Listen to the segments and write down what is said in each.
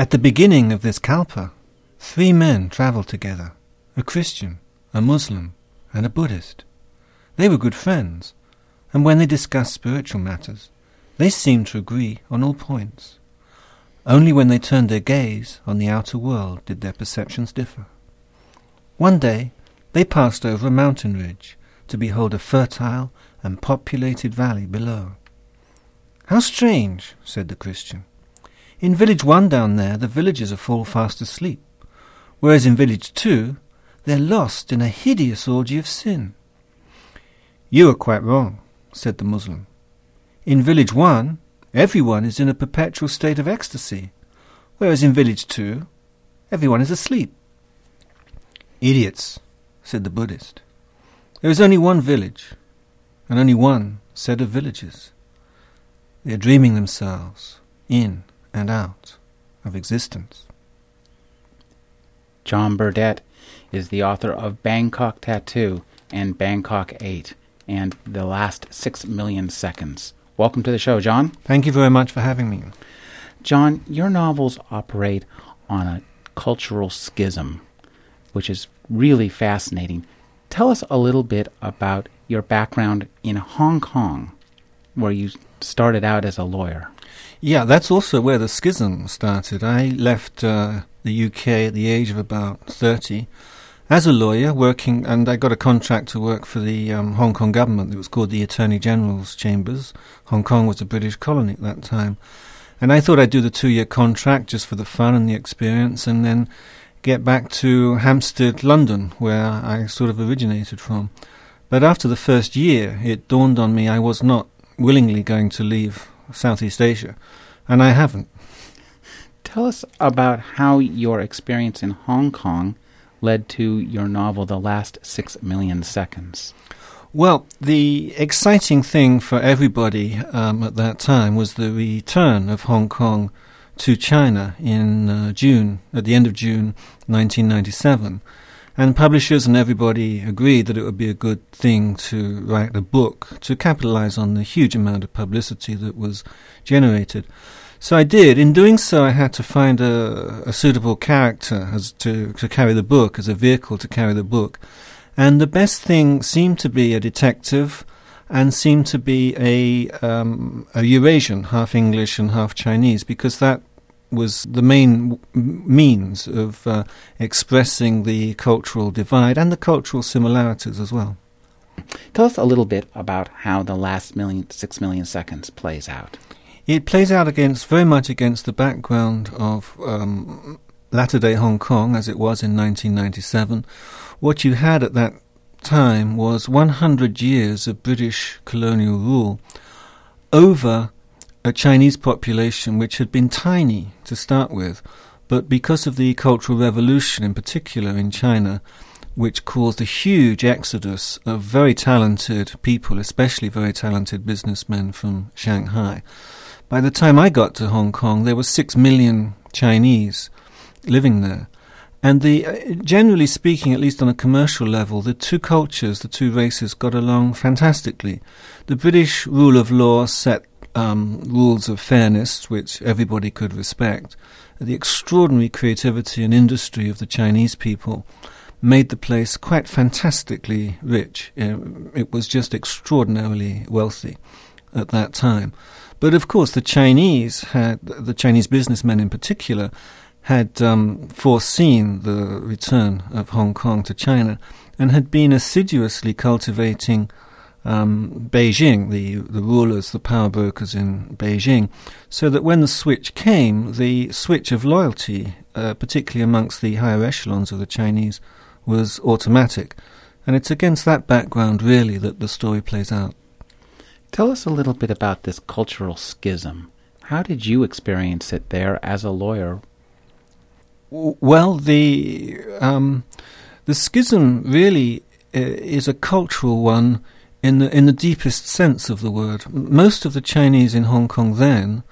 At the beginning of this kalpa, three men travelled together a Christian, a Muslim, and a Buddhist. They were good friends, and when they discussed spiritual matters, they seemed to agree on all points. Only when they turned their gaze on the outer world did their perceptions differ. One day they passed over a mountain ridge to behold a fertile and populated valley below. How strange, said the Christian. In village one down there, the villagers are fall fast asleep, whereas in village two, they're lost in a hideous orgy of sin. You are quite wrong, said the Muslim. In village one, everyone is in a perpetual state of ecstasy, whereas in village two, everyone is asleep. Idiots, said the Buddhist. There is only one village, and only one set of villages. They are dreaming themselves in and out of existence. John Burdett is the author of Bangkok Tattoo and Bangkok 8 and The Last Six Million Seconds. Welcome to the show, John. Thank you very much for having me. John, your novels operate on a cultural schism, which is really fascinating. Tell us a little bit about your background in Hong Kong, where you started out as a lawyer. Yeah, that's also where the schism started. I left uh, the UK at the age of about 30 as a lawyer working, and I got a contract to work for the um, Hong Kong government. It was called the Attorney General's Chambers. Hong Kong was a British colony at that time. And I thought I'd do the two year contract just for the fun and the experience and then get back to Hampstead, London, where I sort of originated from. But after the first year, it dawned on me I was not willingly going to leave Southeast Asia, and I haven't. Tell us about how your experience in Hong Kong led to your novel, The Last Six Million Seconds. Well, the exciting thing for everybody um, at that time was the return of Hong Kong to China in uh, June, at the end of June 1997. And publishers and everybody agreed that it would be a good thing to write a book to capitalize on the huge amount of publicity that was generated. So I did. In doing so, I had to find a, a suitable character as to, to carry the book, as a vehicle to carry the book. And the best thing seemed to be a detective and seemed to be a, um, a Eurasian, half English and half Chinese, because that was the main means of uh, expressing the cultural divide and the cultural similarities as well. Tell us a little bit about how the last million, six million seconds plays out. It plays out against very much against the background of um, latter day Hong Kong as it was in 1997. What you had at that time was 100 years of British colonial rule over a Chinese population which had been tiny to start with, but because of the Cultural Revolution in particular in China, which caused a huge exodus of very talented people, especially very talented businessmen from Shanghai. By the time I got to Hong Kong, there were six million Chinese living there. And the, uh, generally speaking, at least on a commercial level, the two cultures, the two races got along fantastically. The British rule of law set um, rules of fairness, which everybody could respect. The extraordinary creativity and industry of the Chinese people made the place quite fantastically rich. It was just extraordinarily wealthy at that time. But of course, the Chinese had, the Chinese businessmen in particular, had um, foreseen the return of Hong Kong to China and had been assiduously cultivating um, Beijing, the, the rulers, the power brokers in Beijing, so that when the switch came, the switch of loyalty, uh, particularly amongst the higher echelons of the Chinese, was automatic. And it's against that background, really, that the story plays out. Tell us a little bit about this cultural schism. How did you experience it there as a lawyer? Well, the um, the schism really uh, is a cultural one in the in the deepest sense of the word. Most of the Chinese in Hong Kong then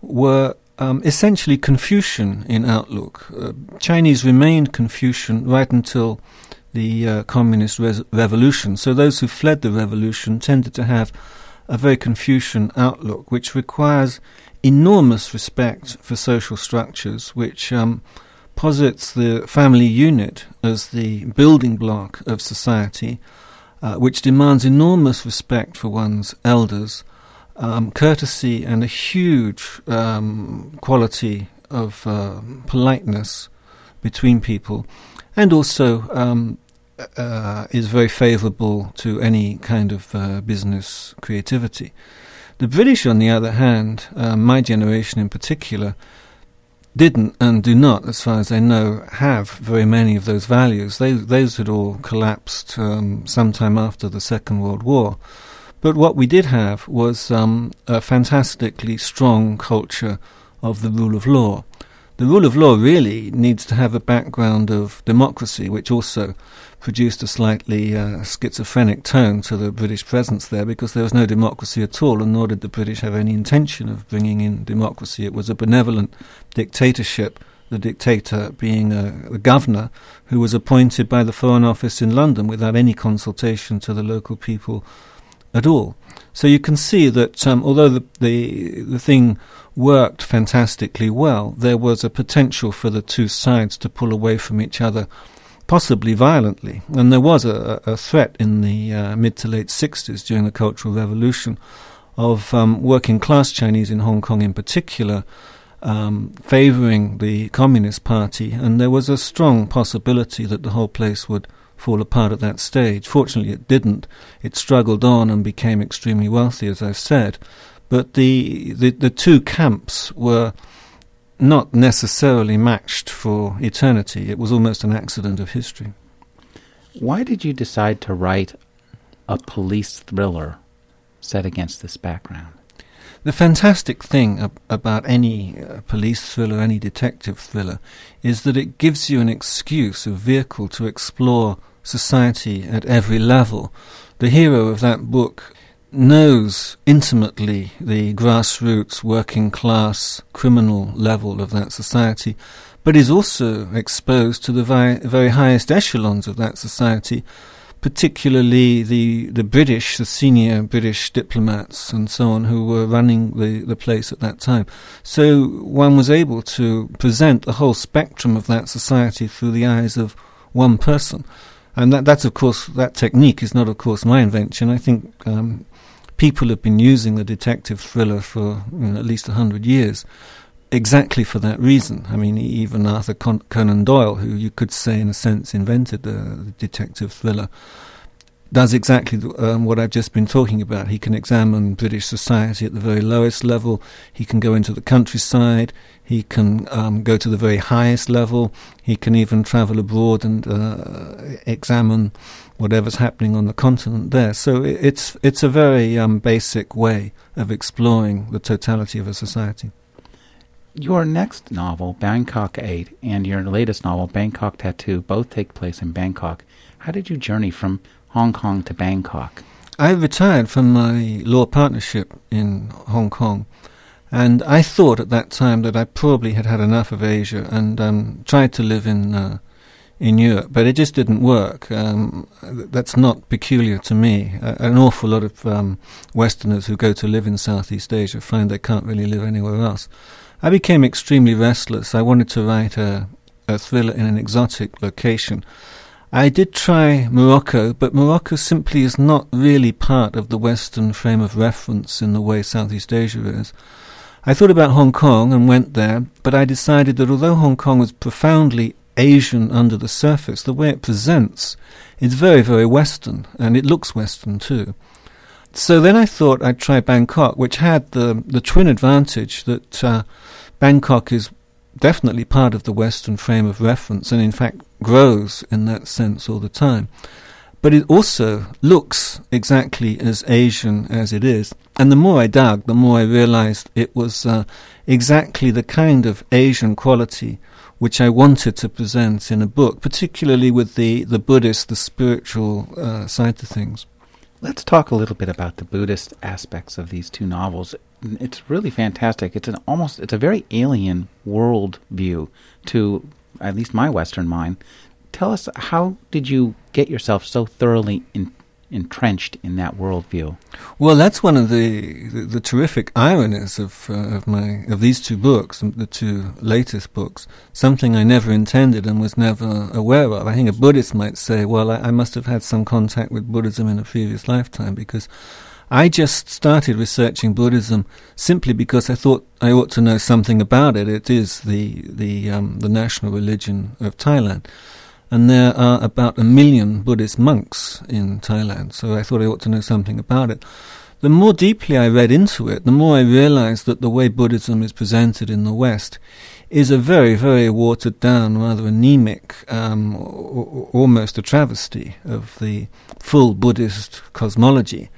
were um, essentially Confucian in outlook. Uh, Chinese remained Confucian right until the uh, communist res- revolution. So those who fled the revolution tended to have a very Confucian outlook, which requires enormous respect for social structures, which um, posits the family unit as the building block of society, uh, which demands enormous respect for one's elders, um, courtesy, and a huge um, quality of uh, politeness between people, and also um, uh, is very favourable to any kind of uh, business creativity. The British, on the other hand, uh, my generation in particular, didn't and do not, as far as I know, have very many of those values. They, those had all collapsed um, sometime after the Second World War. But what we did have was um, a fantastically strong culture of the rule of law. The rule of law really needs to have a background of democracy, which also produced a slightly uh, schizophrenic tone to the British presence there because there was no democracy at all, and nor did the British have any intention of bringing in democracy. It was a benevolent dictatorship, the dictator being a, a governor who was appointed by the Foreign Office in London without any consultation to the local people at all. So you can see that um, although the, the the thing worked fantastically well, there was a potential for the two sides to pull away from each other possibly violently. And there was a, a threat in the uh, mid to late 60s during the Cultural Revolution of um, working class Chinese in Hong Kong in particular um, favoring the Communist Party, and there was a strong possibility that the whole place would fall apart at that stage. Fortunately, it didn't. It struggled on and became extremely wealthy, as I've said. But the, the, the two camps were not necessarily matched for eternity. It was almost an accident of history. Why did you decide to write a police thriller set against this background? The fantastic thing ab- about any uh, police thriller, any detective thriller, is that it gives you an excuse, a vehicle to explore society at every level. The hero of that book knows intimately the grassroots, working class, criminal level of that society, but is also exposed to the very, very highest echelons of that society, particularly the, the British, the senior British diplomats and so on, who were running the, the place at that time. So one was able to present the whole spectrum of that society through the eyes of one person. And that, that's, of course, that technique is not, of course, my invention. I think um, people have been using the detective thriller for you know, at least a hundred years, exactly for that reason. I mean, even Arthur Con- Conan Doyle, who you could say in a sense invented the detective thriller, does exactly um, what I've just been talking about. He can examine British society at the very lowest level. He can go into the countryside. He can um, go to the very highest level. He can even travel abroad and uh, examine whatever's happening on the continent there. So it's it's a very um, basic way of exploring the totality of a society. Your next novel, Bangkok 8, and your latest novel, Bangkok Tattoo, both take place in Bangkok. How did you journey from Hong Kong to Bangkok? I retired from my law partnership in Hong Kong, and I thought at that time that I probably had had enough of Asia and um, tried to live in uh, in Europe, but it just didn't work. Um, that's not peculiar to me. Uh, an awful lot of um, Westerners who go to live in Southeast Asia find they can't really live anywhere else. I became extremely restless. I wanted to write a, a thriller in an exotic location. I did try Morocco, but Morocco simply is not really part of the Western frame of reference in the way Southeast Asia is. I thought about Hong Kong and went there, but I decided that although Hong Kong was profoundly Asian under the surface, the way it presents is very, very Western, and it looks Western too. So then I thought I'd try Bangkok, which had the the twin advantage that uh, Bangkok is definitely part of the Western frame of reference, and in fact grows in that sense all the time. But it also looks exactly as Asian as it is. And the more I dug, the more I realized it was uh, exactly the kind of Asian quality which I wanted to present in a book, particularly with the, the Buddhist, the spiritual uh, side to things. Let's talk a little bit about the Buddhist aspects of these two novels. It's really fantastic. It's an almost it's a very alien world view to at least my Western mind. Tell us how did you get yourself so thoroughly in, entrenched in that worldview. Well, that's one of the the, the terrific ironies of uh, of my of these two books, the two latest books. Something I never intended and was never aware of. I think a Buddhist might say, "Well, I, I must have had some contact with Buddhism in a previous lifetime," because I just started researching Buddhism simply because I thought I ought to know something about it. It is the the um, the national religion of Thailand and there are about a million Buddhist monks in Thailand, so I thought I ought to know something about it. The more deeply I read into it, the more I realized that the way Buddhism is presented in the West is a very, very watered down, rather anemic, um, almost a travesty of the full Buddhist cosmology,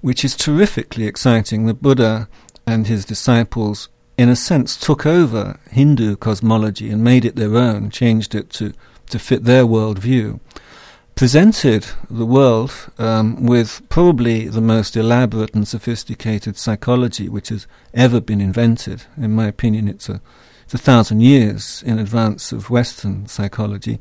which is terrifically exciting. The Buddha and his disciples, in a sense, took over Hindu cosmology and made it their own, changed it to to fit their worldview, presented the world um, with probably the most elaborate and sophisticated psychology which has ever been invented. In my opinion, it's a, it's a thousand years in advance of Western psychology.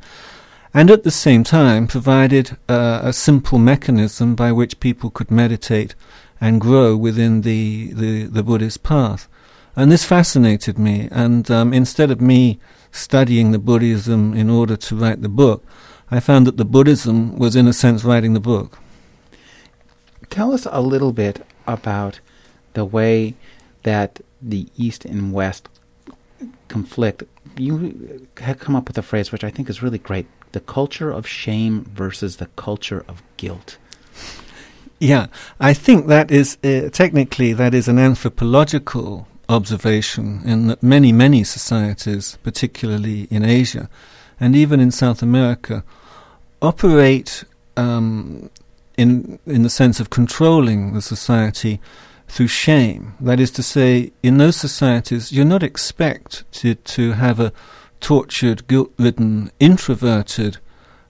And at the same time, provided uh, a simple mechanism by which people could meditate and grow within the, the, the Buddhist path. And this fascinated me. And um, instead of me studying the Buddhism in order to write the book, I found that the Buddhism was, in a sense, writing the book. Tell us a little bit about the way that the East and West conflict. You have come up with a phrase which I think is really great the culture of shame versus the culture of guilt. Yeah, I think that is uh, technically that is an anthropological observation in that many, many societies, particularly in Asia and even in South America, operate um, in in the sense of controlling the society through shame. That is to say, in those societies, you're not expect to to have a tortured, guilt-ridden, introverted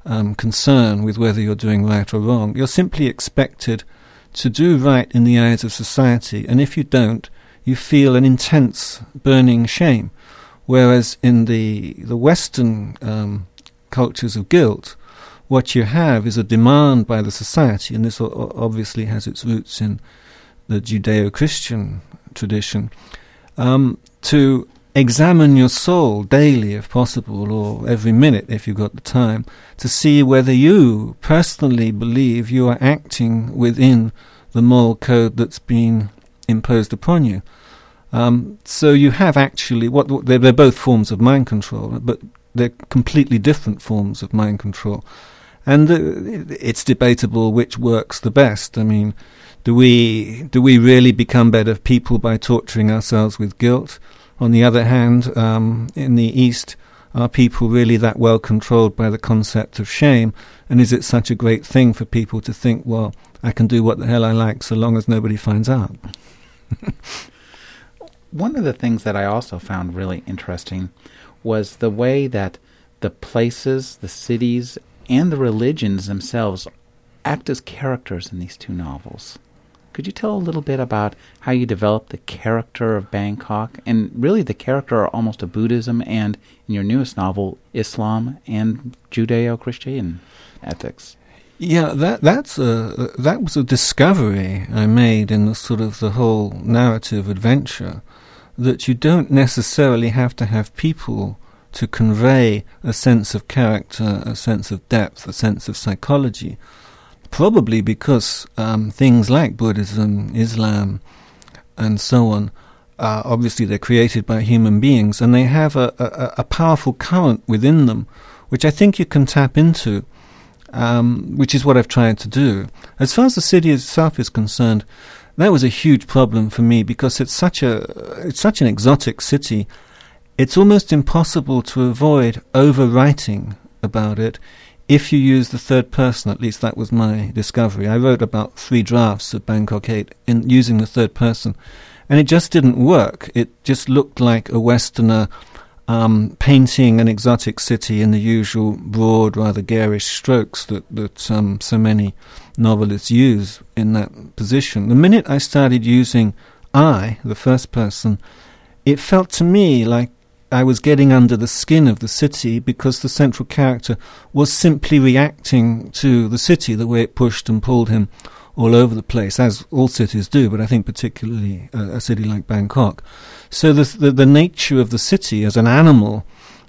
um, concern with whether you're doing right or wrong. You're simply expected to do right in the eyes of society, and if you don't, you feel an intense burning shame. Whereas in the the Western um, cultures of guilt, what you have is a demand by the society, and this obviously has its roots in the Judeo-Christian tradition, um, to examine your soul daily, if possible, or every minute if you've got the time, to see whether you personally believe you are acting within the moral code that's been imposed upon you. Um, so you have actually what they're, they're, both forms of mind control, but they're completely different forms of mind control, and uh, it's debatable which works the best. I mean, do we do we really become better people by torturing ourselves with guilt? On the other hand, um, in the East, are people really that well controlled by the concept of shame? And is it such a great thing for people to think, well, I can do what the hell I like so long as nobody finds out? one of the things that I also found really interesting was the way that the places, the cities, and the religions themselves act as characters in these two novels. Could you tell a little bit about how you developed the character of Bangkok and really the character almost of Buddhism and in your newest novel, Islam and Judeo Christian ethics? Yeah, that that's a that was a discovery I made in the sort of the whole narrative adventure that you don't necessarily have to have people to convey a sense of character, a sense of depth, a sense of psychology. Probably because um, things like Buddhism, Islam, and so on, uh, obviously they're created by human beings, and they have a, a, a, powerful current within them, which I think you can tap into, um, which is what I've tried to do. As far as the city itself is concerned, that was a huge problem for me because it's such a it's such an exotic city. It's almost impossible to avoid overwriting about it if you use the third person. At least that was my discovery. I wrote about three drafts of Bangkok Eight in using the third person, and it just didn't work. It just looked like a Westerner um, painting an exotic city in the usual broad, rather garish strokes that that um, so many novelists use in that position. The minute I started using I, the first person, it felt to me like I was getting under the skin of the city because the central character was simply reacting to the city, the way it pushed and pulled him all over the place, as all cities do, but I think particularly uh, a city like Bangkok. So the, the, the nature of the city as an animal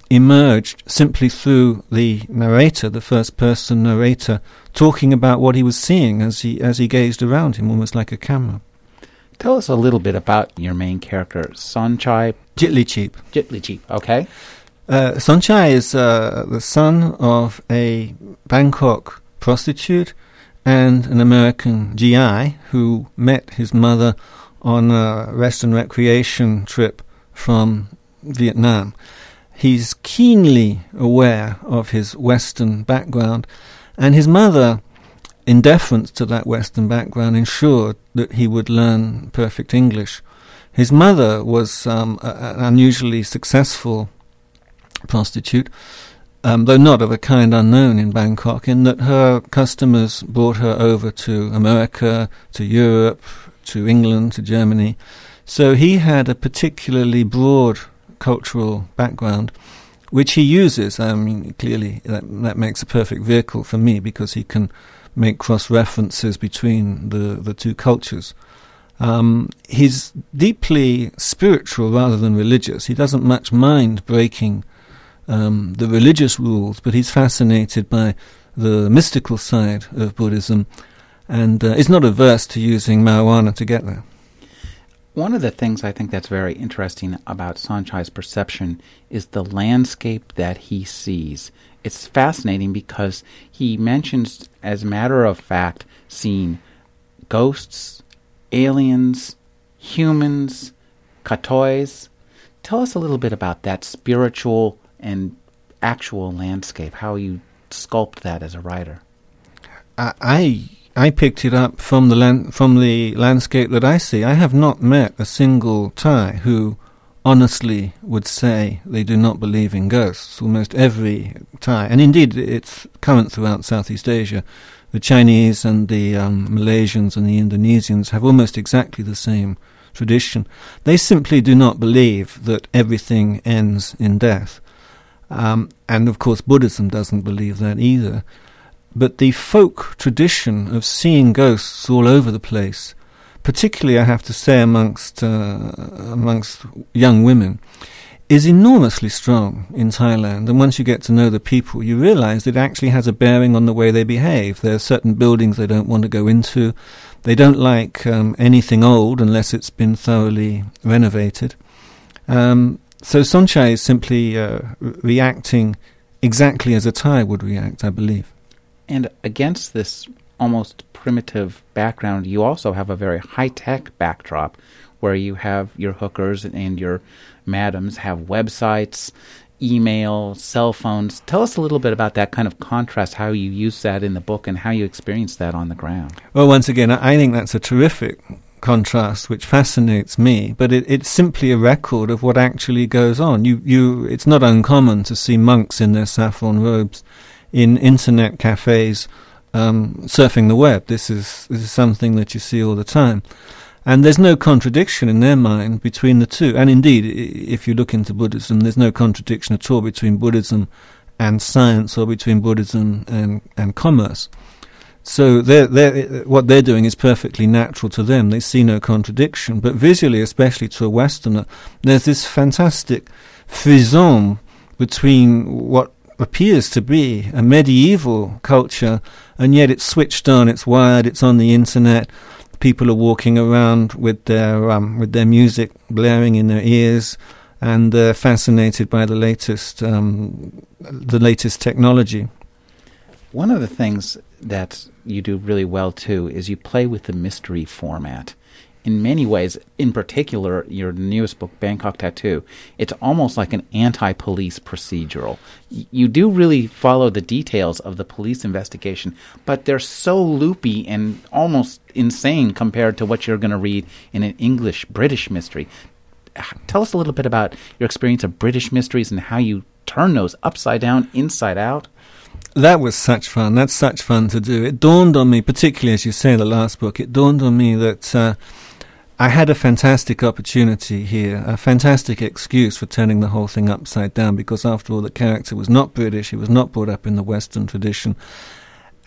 emerged simply through the narrator, the first person narrator, talking about what he was seeing as he as he gazed around him, almost like a camera. Tell us a little bit about your main character, Sonchai Jitli Jitli okay? Uh, Sonchai is uh, the son of a Bangkok prostitute and an American GI who met his mother on a rest and recreation trip from Vietnam. He's keenly aware of his Western background, and his mother in deference to that Western background, ensured that he would learn perfect English. His mother was um, a, an unusually successful prostitute, um, though not of a kind unknown in Bangkok, in that her customers brought her over to America, to Europe, to England, to Germany. So he had a particularly broad cultural background, which he uses. I mean, clearly that, that makes a perfect vehicle for me because he can make cross references between the, the two cultures. Um, he's deeply spiritual rather than religious. He doesn't much mind breaking um, the religious rules, but he's fascinated by the mystical side of Buddhism and uh, is not averse to using marijuana to get there. One of the things I think that's very interesting about Sonchai's perception is the landscape that he sees it's fascinating because he mentions, as a matter of fact, seeing ghosts, aliens, humans, katois. Tell us a little bit about that spiritual and actual landscape, how you sculpt that as a writer. I I picked it up from the land, from the landscape that I see. I have not met a single Thai who honestly would say they do not believe in ghosts. Almost every Thai, and indeed it's current throughout Southeast Asia, the Chinese and the um, Malaysians and the Indonesians have almost exactly the same tradition. They simply do not believe that everything ends in death. Um, and of course, Buddhism doesn't believe that either. But the folk tradition of seeing ghosts all over the place particularly I have to say amongst uh, amongst young women, is enormously strong in Thailand. And once you get to know the people, you realize it actually has a bearing on the way they behave. There are certain buildings they don't want to go into. They don't like um, anything old unless it's been thoroughly renovated. Um, so Sonchai is simply uh, reacting exactly as a Thai would react, I believe. And against this almost primitive background, you also have a very high tech backdrop where you have your hookers and your madams have websites, email, cell phones. Tell us a little bit about that kind of contrast, how you use that in the book and how you experience that on the ground. Well, once again, I think that's a terrific contrast which fascinates me, but it, it's simply a record of what actually goes on. You, you, it's not uncommon to see monks in their saffron robes in internet cafes um, surfing the web. This is this is something that you see all the time, and there's no contradiction in their mind between the two. And indeed, if you look into Buddhism, there's no contradiction at all between Buddhism and science, or between Buddhism and and commerce. So they're, they're, what they're doing is perfectly natural to them. They see no contradiction. But visually, especially to a Westerner, there's this fantastic frisson between what appears to be a medieval culture, and yet it's switched on, it's wired, it's on the internet. People are walking around with their um, with their music blaring in their ears, and they're fascinated by the latest um, the latest technology. One of the things that you do really well too is you play with the mystery format in many ways, in particular, your newest book, Bangkok Tattoo, it's almost like an anti police procedural. you do really follow the details of the police investigation, but they're so loopy and almost insane compared to what you're going to read in an English British mystery. Tell us a little bit about your experience of British mysteries and how you turn those upside down, inside out. That was such fun. That's such fun to do. It dawned on me, particularly as you say, in the last book, it dawned on me that. Uh, I had a fantastic opportunity here, a fantastic excuse for turning the whole thing upside down because, after all, the character was not British, he was not brought up in the Western tradition,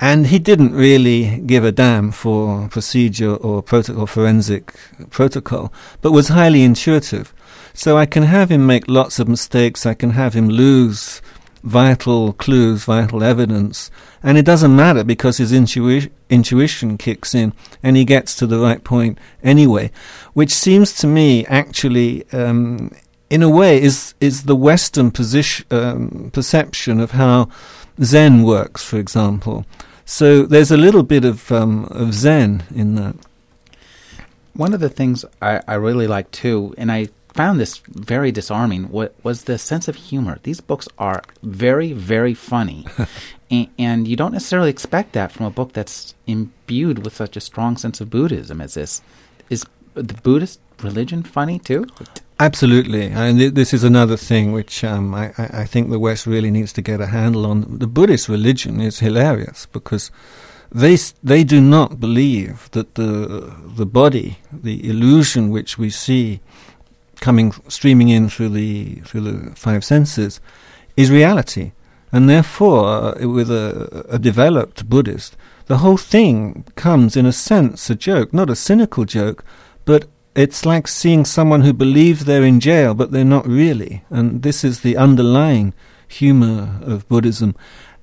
and he didn't really give a damn for procedure or, protocol, forensic protocol, but was highly intuitive. So I can have him make lots of mistakes, I can have him lose vital clues, vital evidence, and it doesn't matter because his intui- intuition kicks in and he gets to the right point anyway, which seems to me actually, um, in a way, is is the Western position, um, perception of how Zen works, for example. So there's a little bit of um, of Zen in that. One of the things I, I really like too, and I found this very disarming What was the sense of humor. These books are very, very funny, and, and, you don't necessarily expect that from a book that's imbued with such a strong sense of Buddhism as this. Is the Buddhist religion funny too? Absolutely, and th- this is another thing which um, I, I think the West really needs to get a handle on. The Buddhist religion is hilarious because they they do not believe that the the body, the illusion which we see coming streaming in through the through the five senses is reality, and therefore, uh, with a, a developed Buddhist, the whole thing comes in a sense a joke, not a cynical joke, but it's like seeing someone who believes they're in jail, but they're not really, and this is the underlying humor of Buddhism.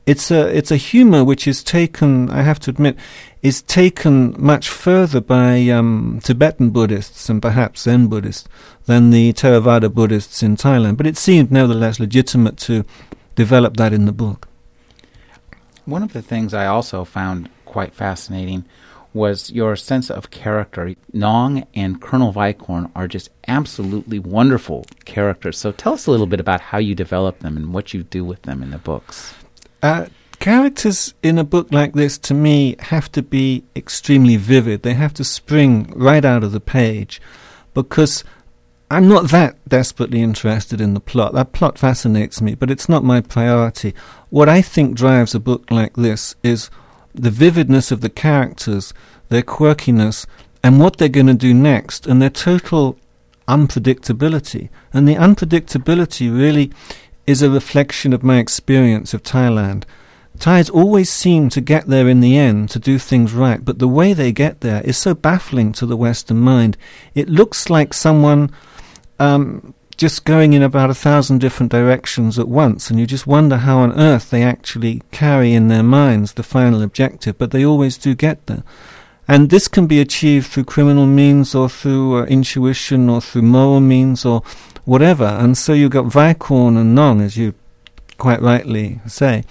It's a it's a humor which is taken, I have to admit, is taken much further by um, Tibetan Buddhists and perhaps Zen Buddhists than the Theravada Buddhists in Thailand. But it seemed nevertheless legitimate to develop that in the book. One of the things I also found quite fascinating was your sense of character. Nong and Colonel Vikorn are just absolutely wonderful characters. So tell us a little bit about how you develop them and what you do with them in the books. Uh, characters in a book like this, to me, have to be extremely vivid. They have to spring right out of the page because I'm not that desperately interested in the plot. That plot fascinates me, but it's not my priority. What I think drives a book like this is the vividness of the characters, their quirkiness, and what they're going to do next, and their total unpredictability. And the unpredictability really is a reflection of my experience of Thailand. Thais always seem to get there in the end to do things right, but the way they get there is so baffling to the Western mind. It looks like someone um, just going in about a thousand different directions at once, and you just wonder how on earth they actually carry in their minds the final objective, but they always do get there. And this can be achieved through criminal means or through uh, intuition or through moral means or whatever. And so you've got Vikorn and Nong, as you quite rightly say,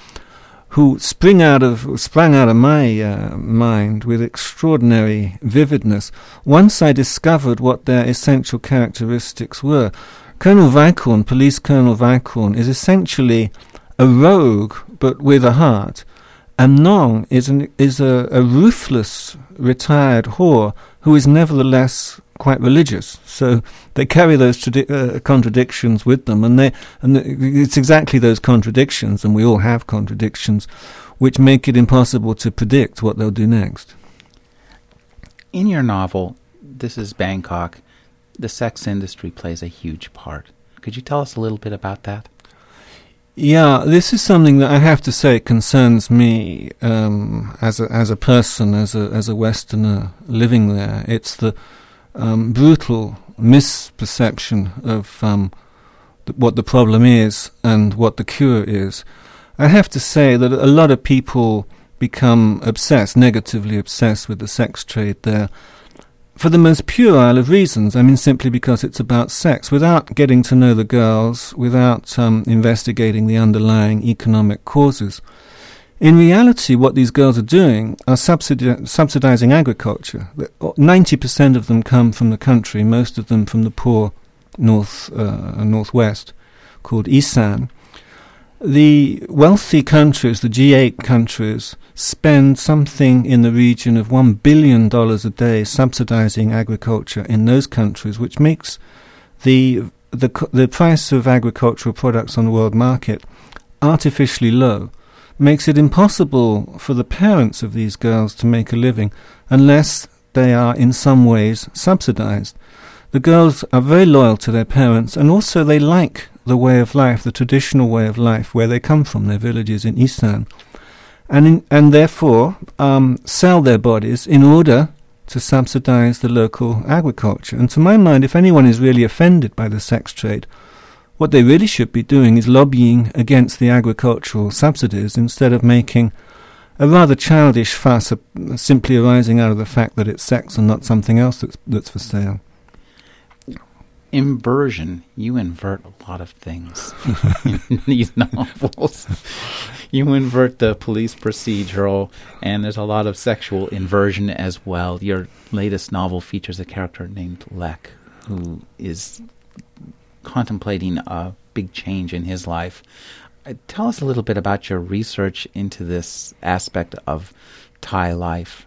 who spring out of sprang out of my uh, mind with extraordinary vividness once I discovered what their essential characteristics were. Colonel Vikorn, Police Colonel Vikorn, is essentially a rogue but with a heart, and Nong is an, is a, a ruthless retired whore who is nevertheless quite religious. So they carry those tradi- uh, contradictions with them, and they and it's exactly those contradictions, and we all have contradictions, which make it impossible to predict what they'll do next. In your novel, this is Bangkok. The sex industry plays a huge part. Could you tell us a little bit about that? Yeah, this is something that I have to say concerns me um, as a as a person, as a as a Westerner living there. It's the um, brutal misperception of um, th- what the problem is and what the cure is. I have to say that a lot of people become obsessed, negatively obsessed with the sex trade there for the most puerile of reasons. I mean, simply because it's about sex, without getting to know the girls, without um, investigating the underlying economic causes. In reality, what these girls are doing are subsidi- subsidizing agriculture. 90% of them come from the country, most of them from the poor north uh, northwest, called Isan. The wealthy countries, the G8 countries, spend something in the region of $1 billion a day subsidizing agriculture in those countries, which makes the, the, the price of agricultural products on the world market artificially low makes it impossible for the parents of these girls to make a living unless they are in some ways subsidized. The girls are very loyal to their parents, and also they like the way of life, the traditional way of life, where they come from, their villages in Isan, and in, and therefore um, sell their bodies in order to subsidize the local agriculture. And to my mind, if anyone is really offended by the sex trade, what they really should be doing is lobbying against the agricultural subsidies instead of making a rather childish fuss simply arising out of the fact that it's sex and not something else that's, that's for sale. Inversion, you invert a lot of things in these novels. you invert the police procedural, and there's a lot of sexual inversion as well. Your latest novel features a character named Lek, who is contemplating a big change in his life. Uh, tell us a little bit about your research into this aspect of Thai life.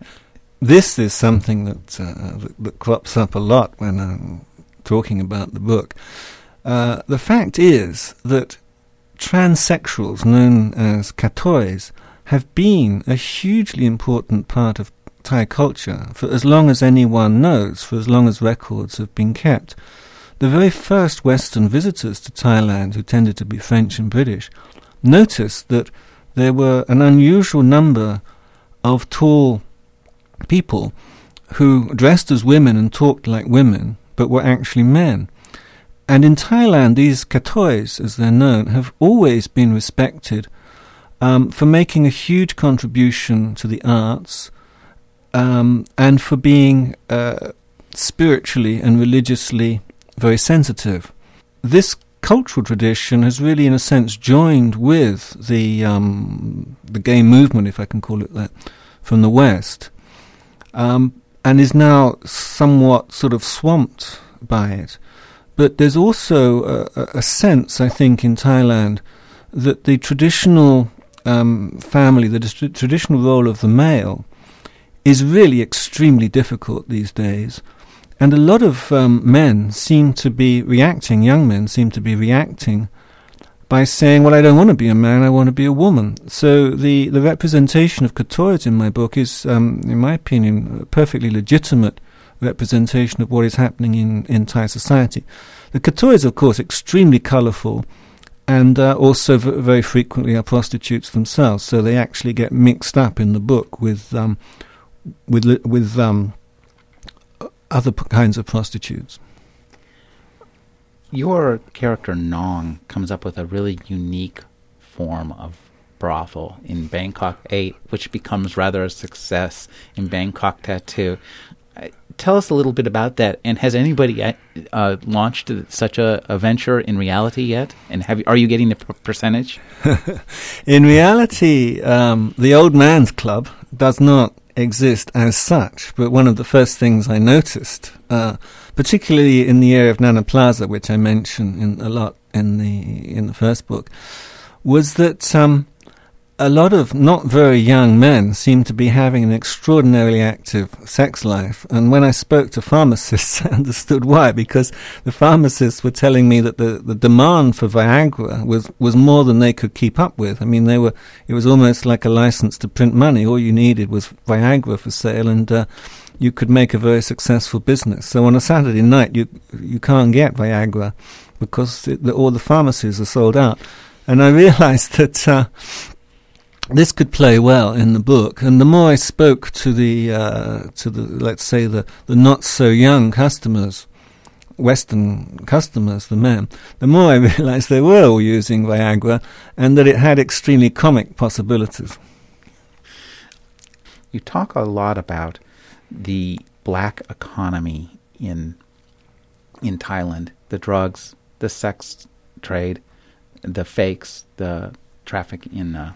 This is something that, uh, that, that crops up a lot when I'm talking about the book. Uh, the fact is that transsexuals, known as katois, have been a hugely important part of Thai culture for as long as anyone knows, for as long as records have been kept. The very first Western visitors to Thailand, who tended to be French and British, noticed that there were an unusual number of tall people who dressed as women and talked like women, but were actually men. And in Thailand, these katois, as they're known, have always been respected um, for making a huge contribution to the arts um, and for being uh, spiritually and religiously very sensitive. This cultural tradition has really, in a sense, joined with the um, the gay movement, if I can call it that, from the West, um, and is now somewhat sort of swamped by it. But there's also a, a sense, I think, in Thailand that the traditional um, family, the tr- traditional role of the male, is really extremely difficult these days. And a lot of um, men seem to be reacting, young men seem to be reacting by saying, well, I don't want to be a man, I want to be a woman. So the, the representation of katois in my book is, um, in my opinion, a perfectly legitimate representation of what is happening in, in Thai society. The katois, of course, extremely colourful and uh, also v- very frequently are prostitutes themselves. So they actually get mixed up in the book with um, with with um, other p- kinds of prostitutes. Your character Nong comes up with a really unique form of brothel in Bangkok 8, which becomes rather a success in Bangkok Tattoo. Uh, tell us a little bit about that. And has anybody uh, uh launched such a, a, venture in reality yet? And have are you getting the p- percentage? in reality, um, the Old Man's Club does not exist as such. But one of the first things I noticed, uh, particularly in the area of Nana Plaza, which I mention in a lot in the in the first book, was that um, a lot of not very young men seem to be having an extraordinarily active sex life. And when I spoke to pharmacists, I understood why, because the pharmacists were telling me that the, the demand for Viagra was, was more than they could keep up with. I mean, they were, it was almost like a license to print money. All you needed was Viagra for sale and, uh, you could make a very successful business. So on a Saturday night, you, you can't get Viagra because it, the, all the pharmacies are sold out. And I realized that, uh, this could play well in the book. And the more I spoke to the uh, to the let's say the the not so young customers, Western customers, the men, the more I realised they were all using Viagra, and that it had extremely comic possibilities. You talk a lot about the black economy in in Thailand, the drugs, the sex trade, the fakes, the traffic in uh,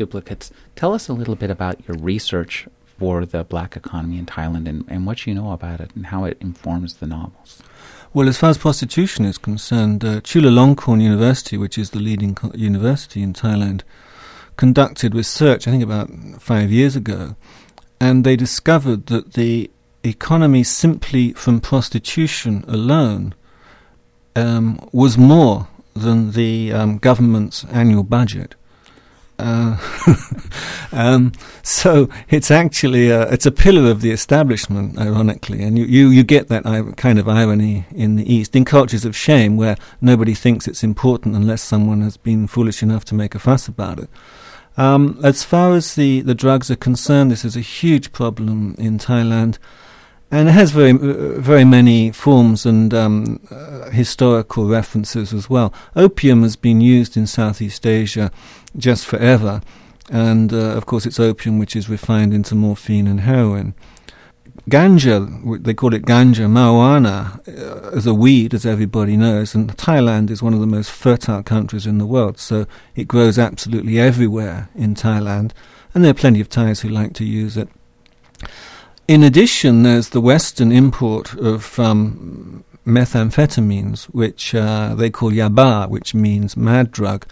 duplicates. Tell us a little bit about your research for the black economy in Thailand and, and what you know about it and how it informs the novels. Well, as far as prostitution is concerned, uh, Chulalongkorn University, which is the leading co- university in Thailand, conducted research, I think about five years ago, and they discovered that the economy simply from prostitution alone um, was more than the um, government's annual budget. Uh, um, so it's actually a, it's a pillar of the establishment, ironically, and you, you, you get that kind of irony in the East, in cultures of shame, where nobody thinks it's important unless someone has been foolish enough to make a fuss about it. Um, as far as the, the drugs are concerned, this is a huge problem in Thailand and it has very very many forms and um, uh, historical references as well. Opium has been used in Southeast Asia just forever, and uh, of course it's opium which is refined into morphine and heroin. Ganja, they call it ganja, marijuana, uh, as a weed, as everybody knows, and Thailand is one of the most fertile countries in the world, so it grows absolutely everywhere in Thailand, and there are plenty of Thais who like to use it. In addition, there's the Western import of um, methamphetamines, which uh, they call yaba, which means mad drug.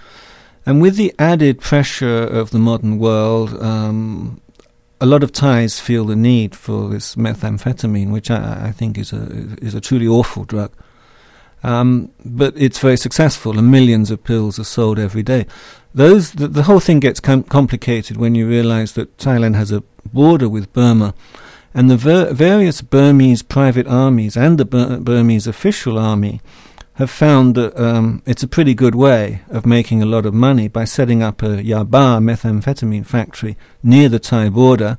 And with the added pressure of the modern world, um, a lot of Thais feel the need for this methamphetamine, which I, I think is a is a truly awful drug. Um, but it's very successful, and millions of pills are sold every day. Those the, the whole thing gets com- complicated when you realize that Thailand has a border with Burma and the ver- various Burmese private armies and the Bur- Burmese official army have found that um, it's a pretty good way of making a lot of money by setting up a Yaba methamphetamine factory near the Thai border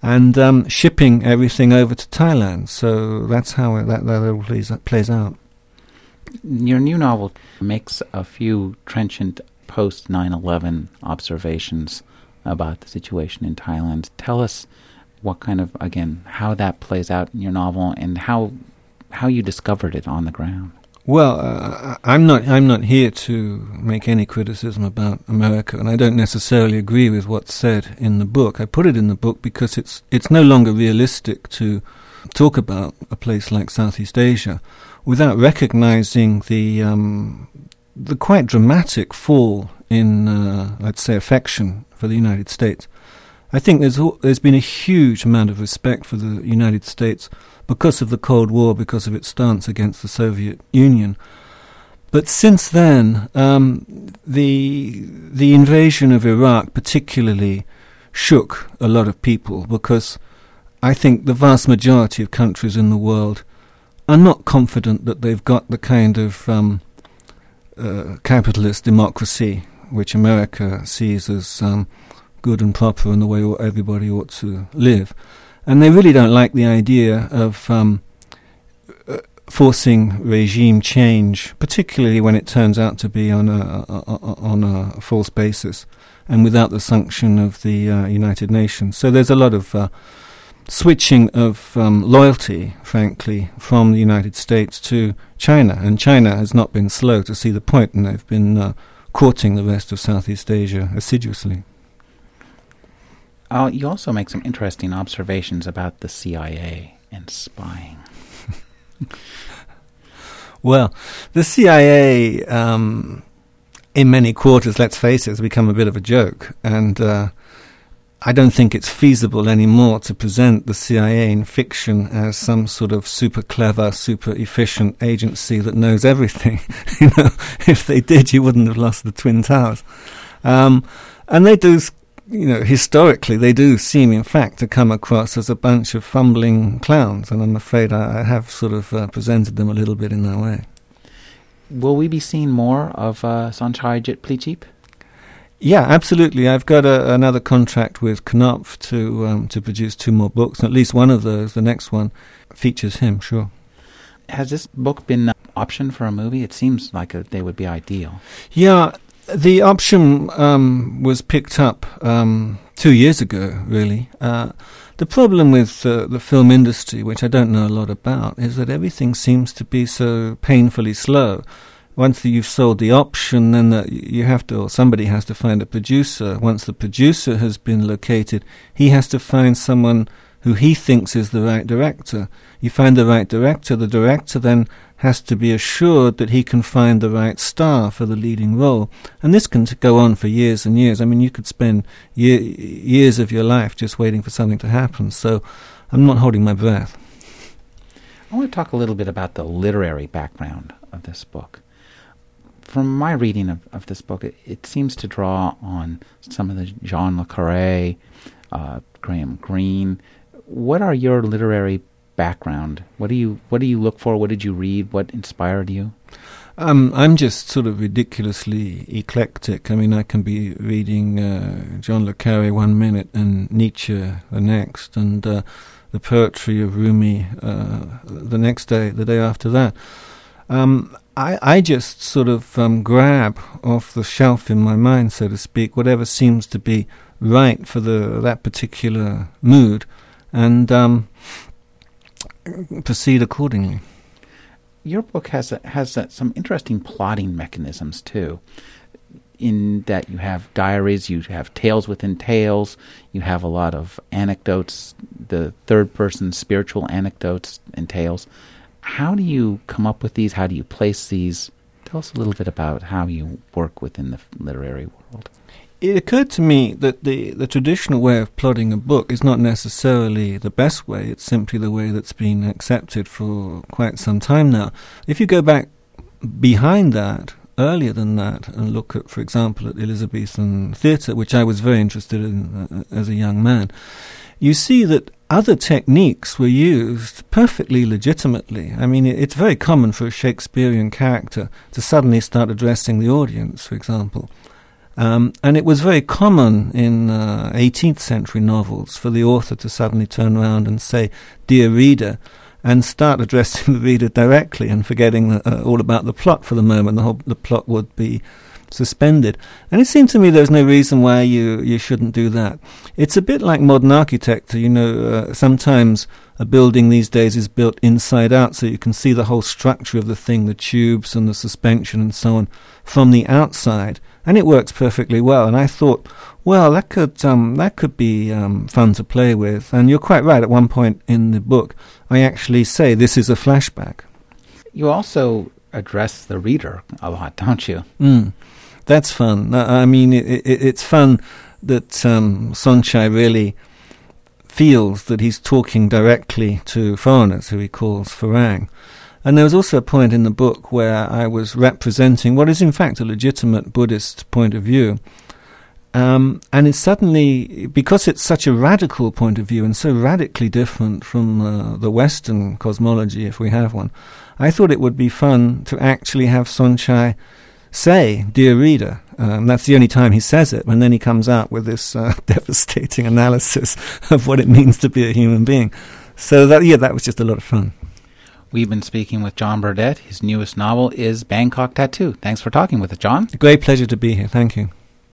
and um, shipping everything over to Thailand. So that's how it, that, that all plays, plays out. Your new novel makes a few trenchant post 9 11 observations about the situation in Thailand. Tell us what kind of again how that plays out in your novel and how how you discovered it on the ground. Well, uh, I'm not I'm not here to make any criticism about America, and I don't necessarily agree with what's said in the book. I put it in the book because it's it's no longer realistic to talk about a place like Southeast Asia without recognizing the um, the quite dramatic fall in, uh, let's say, affection for the United States. I think there's there's been a huge amount of respect for the United States because of the Cold War, because of its stance against the Soviet Union. But since then, um, the the invasion of Iraq particularly shook a lot of people because I think the vast majority of countries in the world are not confident that they've got the kind of um, uh, capitalist democracy which America sees as um, good and proper and the way everybody ought to live. And they really don't like the idea of um, uh, forcing regime change, particularly when it turns out to be on a, a, a on a false basis and without the sanction of the uh, United Nations. So there's a lot of uh, switching of um, loyalty, frankly, from the United States to China, and China has not been slow to see the point, and they've been uh, courting the rest of Southeast Asia assiduously. Uh, you also make some interesting observations about the CIA and spying. well, the CIA, um, in many quarters, let's face it, has become a bit of a joke. And uh, I don't think it's feasible anymore to present the CIA in fiction as some sort of super clever, super efficient agency that knows everything. you know, if they did, you wouldn't have lost the Twin Towers. Um, and they do you know, historically, they do seem, in fact, to come across as a bunch of fumbling clowns, and I'm afraid I, I have sort of uh, presented them a little bit in that way. Will we be seeing more of uh, Plijip? Yeah, absolutely. I've got a, another contract with Knopf to um, to produce two more books. At least one of those, the next one, features him. Sure. Has this book been uh, optioned for a movie? It seems like a, they would be ideal. Yeah, the option um, was picked up um, two years ago, really. Uh, the problem with uh, the film industry, which I don't know a lot about, is that everything seems to be so painfully slow. Once you've sold the option, then the, you have to, or somebody has to find a producer. Once the producer has been located, he has to find someone who he thinks is the right director. You find the right director, the director then has to be assured that he can find the right star for the leading role. And this can go on for years and years. I mean, you could spend year, years of your life just waiting for something to happen. So I'm not holding my breath. I want to talk a little bit about the literary background of this book. from my reading of, of this book, it, it seems to draw on some of the John le Carre, uh, Graham Greene. What are your literary background? What do you what do you look for? What did you read? What inspired you? Um, I'm just sort of ridiculously eclectic. I mean, I can be reading uh, John le Carre one minute and Nietzsche the next, and uh, the poetry of Rumi uh, the next day, the day after that. Um, I, I just sort of um, grab off the shelf in my mind, so to speak, whatever seems to be right for the that particular mood, and um, proceed accordingly. Your book has a, has a, some interesting plotting mechanisms too. In that you have diaries, you have tales within tales, you have a lot of anecdotes, the third person spiritual anecdotes and tales. How do you come up with these? How do you place these? Tell us a little bit about how you work within the literary world it occurred to me that the, the traditional way of plotting a book is not necessarily the best way. It's simply the way that's been accepted for quite some time now. If you go back behind that, earlier than that, and look at, for example, at Elizabethan theatre, which I was very interested in uh, as a young man, you see that other techniques were used perfectly legitimately. I mean, it's very common for a Shakespearean character to suddenly start addressing the audience, for example. Um, and it was very common in uh, 18th century novels for the author to suddenly turn around and say, Dear reader, and start addressing the reader directly and forgetting uh, all about the plot for the moment. The whole the plot would be suspended. And it seemed to me there's no reason why you, you shouldn't do that. It's a bit like modern architecture. You know, uh, sometimes a building these days is built inside out so you can see the whole structure of the thing, the tubes and the suspension and so on, from the outside and it works perfectly well. And I thought, well, that could um, that could be um, fun to play with. And you're quite right. At one point in the book, I actually say this is a flashback. You also address the reader a lot, don't you? Mm, that's fun. I mean, it, it, it's fun that um, Sonchai really feels that he's talking directly to foreigners, who he calls Farang. And there was also a point in the book where I was representing what is in fact a legitimate Buddhist point of view. Um, and it's suddenly, because it's such a radical point of view and so radically different from uh, the Western cosmology, if we have one, I thought it would be fun to actually have Sonchai say, Dear reader. Um, that's the only time he says it, and then he comes out with this uh, devastating analysis of what it means to be a human being. So that, yeah, that was just a lot of fun. We've been speaking with John Burdett. His newest novel is Bangkok Tattoo. Thanks for talking with us, John. Great pleasure to be here. Thank you.